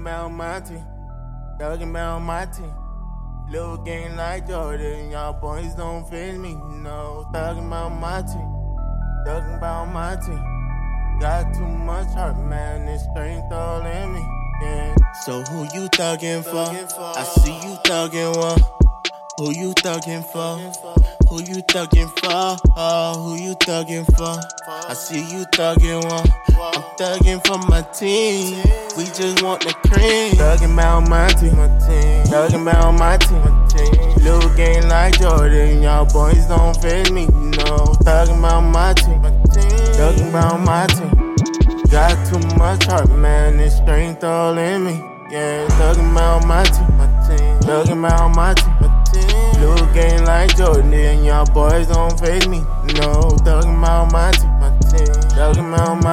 Thugging about my team. Thugging about my team. Little game like Jordan, y'all boys don't fit me. No, thugging about my team. Thugging about my team. Got too much heart, man, and strength all in me. Yeah. So who you thugging for? I see you thugging one. Who you thugging for? Who you thugging for? Oh, who you thugging for? I see you thugging one. Thugging for my team. We just want the cream. Thugging about my team. Thugging about my team. Little game like Jordan. Y'all boys don't fit me. No. Thugging about my team. Thugging about my team. Got too much heart, man, and strength all in me. Yeah, thugging about my team. Thugging about my team. Little game like Jordan, y'all boys don't fade me. No, thugging about my team. Thugging about my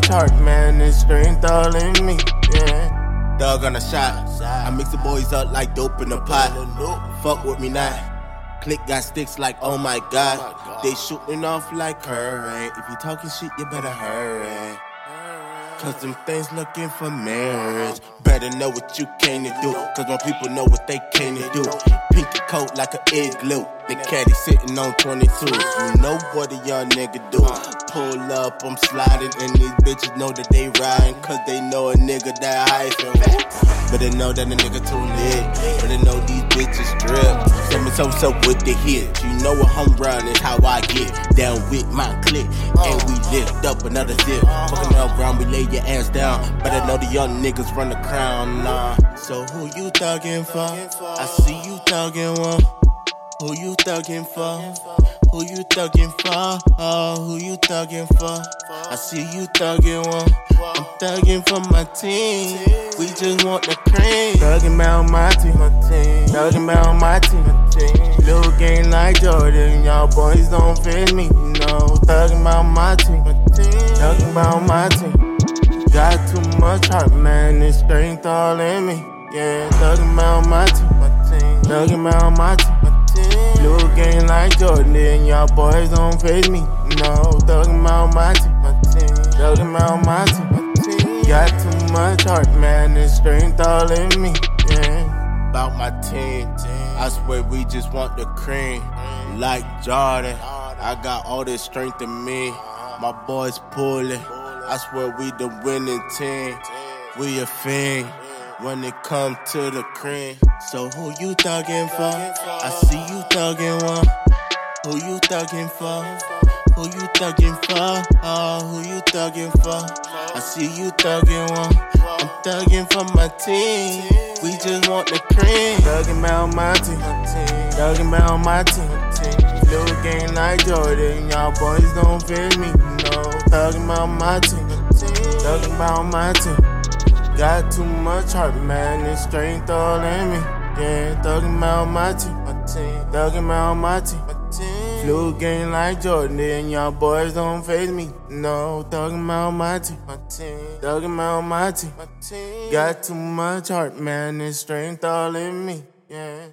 much man, and strength all in me. Yeah. Dog on a shot. I mix the boys up like dope in a pot. Fuck with me now. Click got sticks like oh my god. They shooting off like current. If you talking shit, you better hurry. Cause them things looking for marriage. Better know what you came to do. Cause my people know what they came to do. Pinky coat like an igloo. The caddy sitting on 22s. You know what a young nigga do. Pull up, I'm sliding, and these bitches know that they riding. Cause they know a nigga that high But they know that a nigga too lit. But they know these bitches drip. Some so so with the hit. You know what home run is how I get down with my click. And we lift up another zip. Fucking up ground, we lay your ass down. But I know the young niggas run the crown, nah. So who you thugging for? I see you thugging one. Who you thugging for? Who you thugging for? Oh, who you thugging for? I see you thugging one. I'm thugging for my team. We just want the cream. Thugging about my team. Thugging about my team. Little game like Jordan. Y'all boys don't fit me. No, thugging about my team. Thugging about my team. Got too much heart, man, and strength all in me. Yeah, thugging about my team. Thugging about my team. Y'all boys don't face me. No, thugging about my team. Thugging about my team. Got too much heart, man, and strength all in me. Yeah. About my team, I swear we just want the cream. Like Jordan, I got all this strength in me. My boys pulling. I swear we the winning team. We a fiend when it come to the cream. So who you thugging for? I see you thugging one. Who you thugging for? Who you thugging for? Oh, who you thugging for? I see you thugging one. I'm thugging for my team. We just want the cream. Thugging about my team. Thugging about my team. Little game like Jordan. Y'all boys don't fit me. No, thugging about my team. Thugging about my team. Got too much heart, man, and strength all in me. Yeah, thugging about my team. Thugging about my team. Flu game like Jordan, and y'all boys don't face me. No, thugging about my team. Thugging about my team. Got too much heart, man, and strength all in me. Yeah.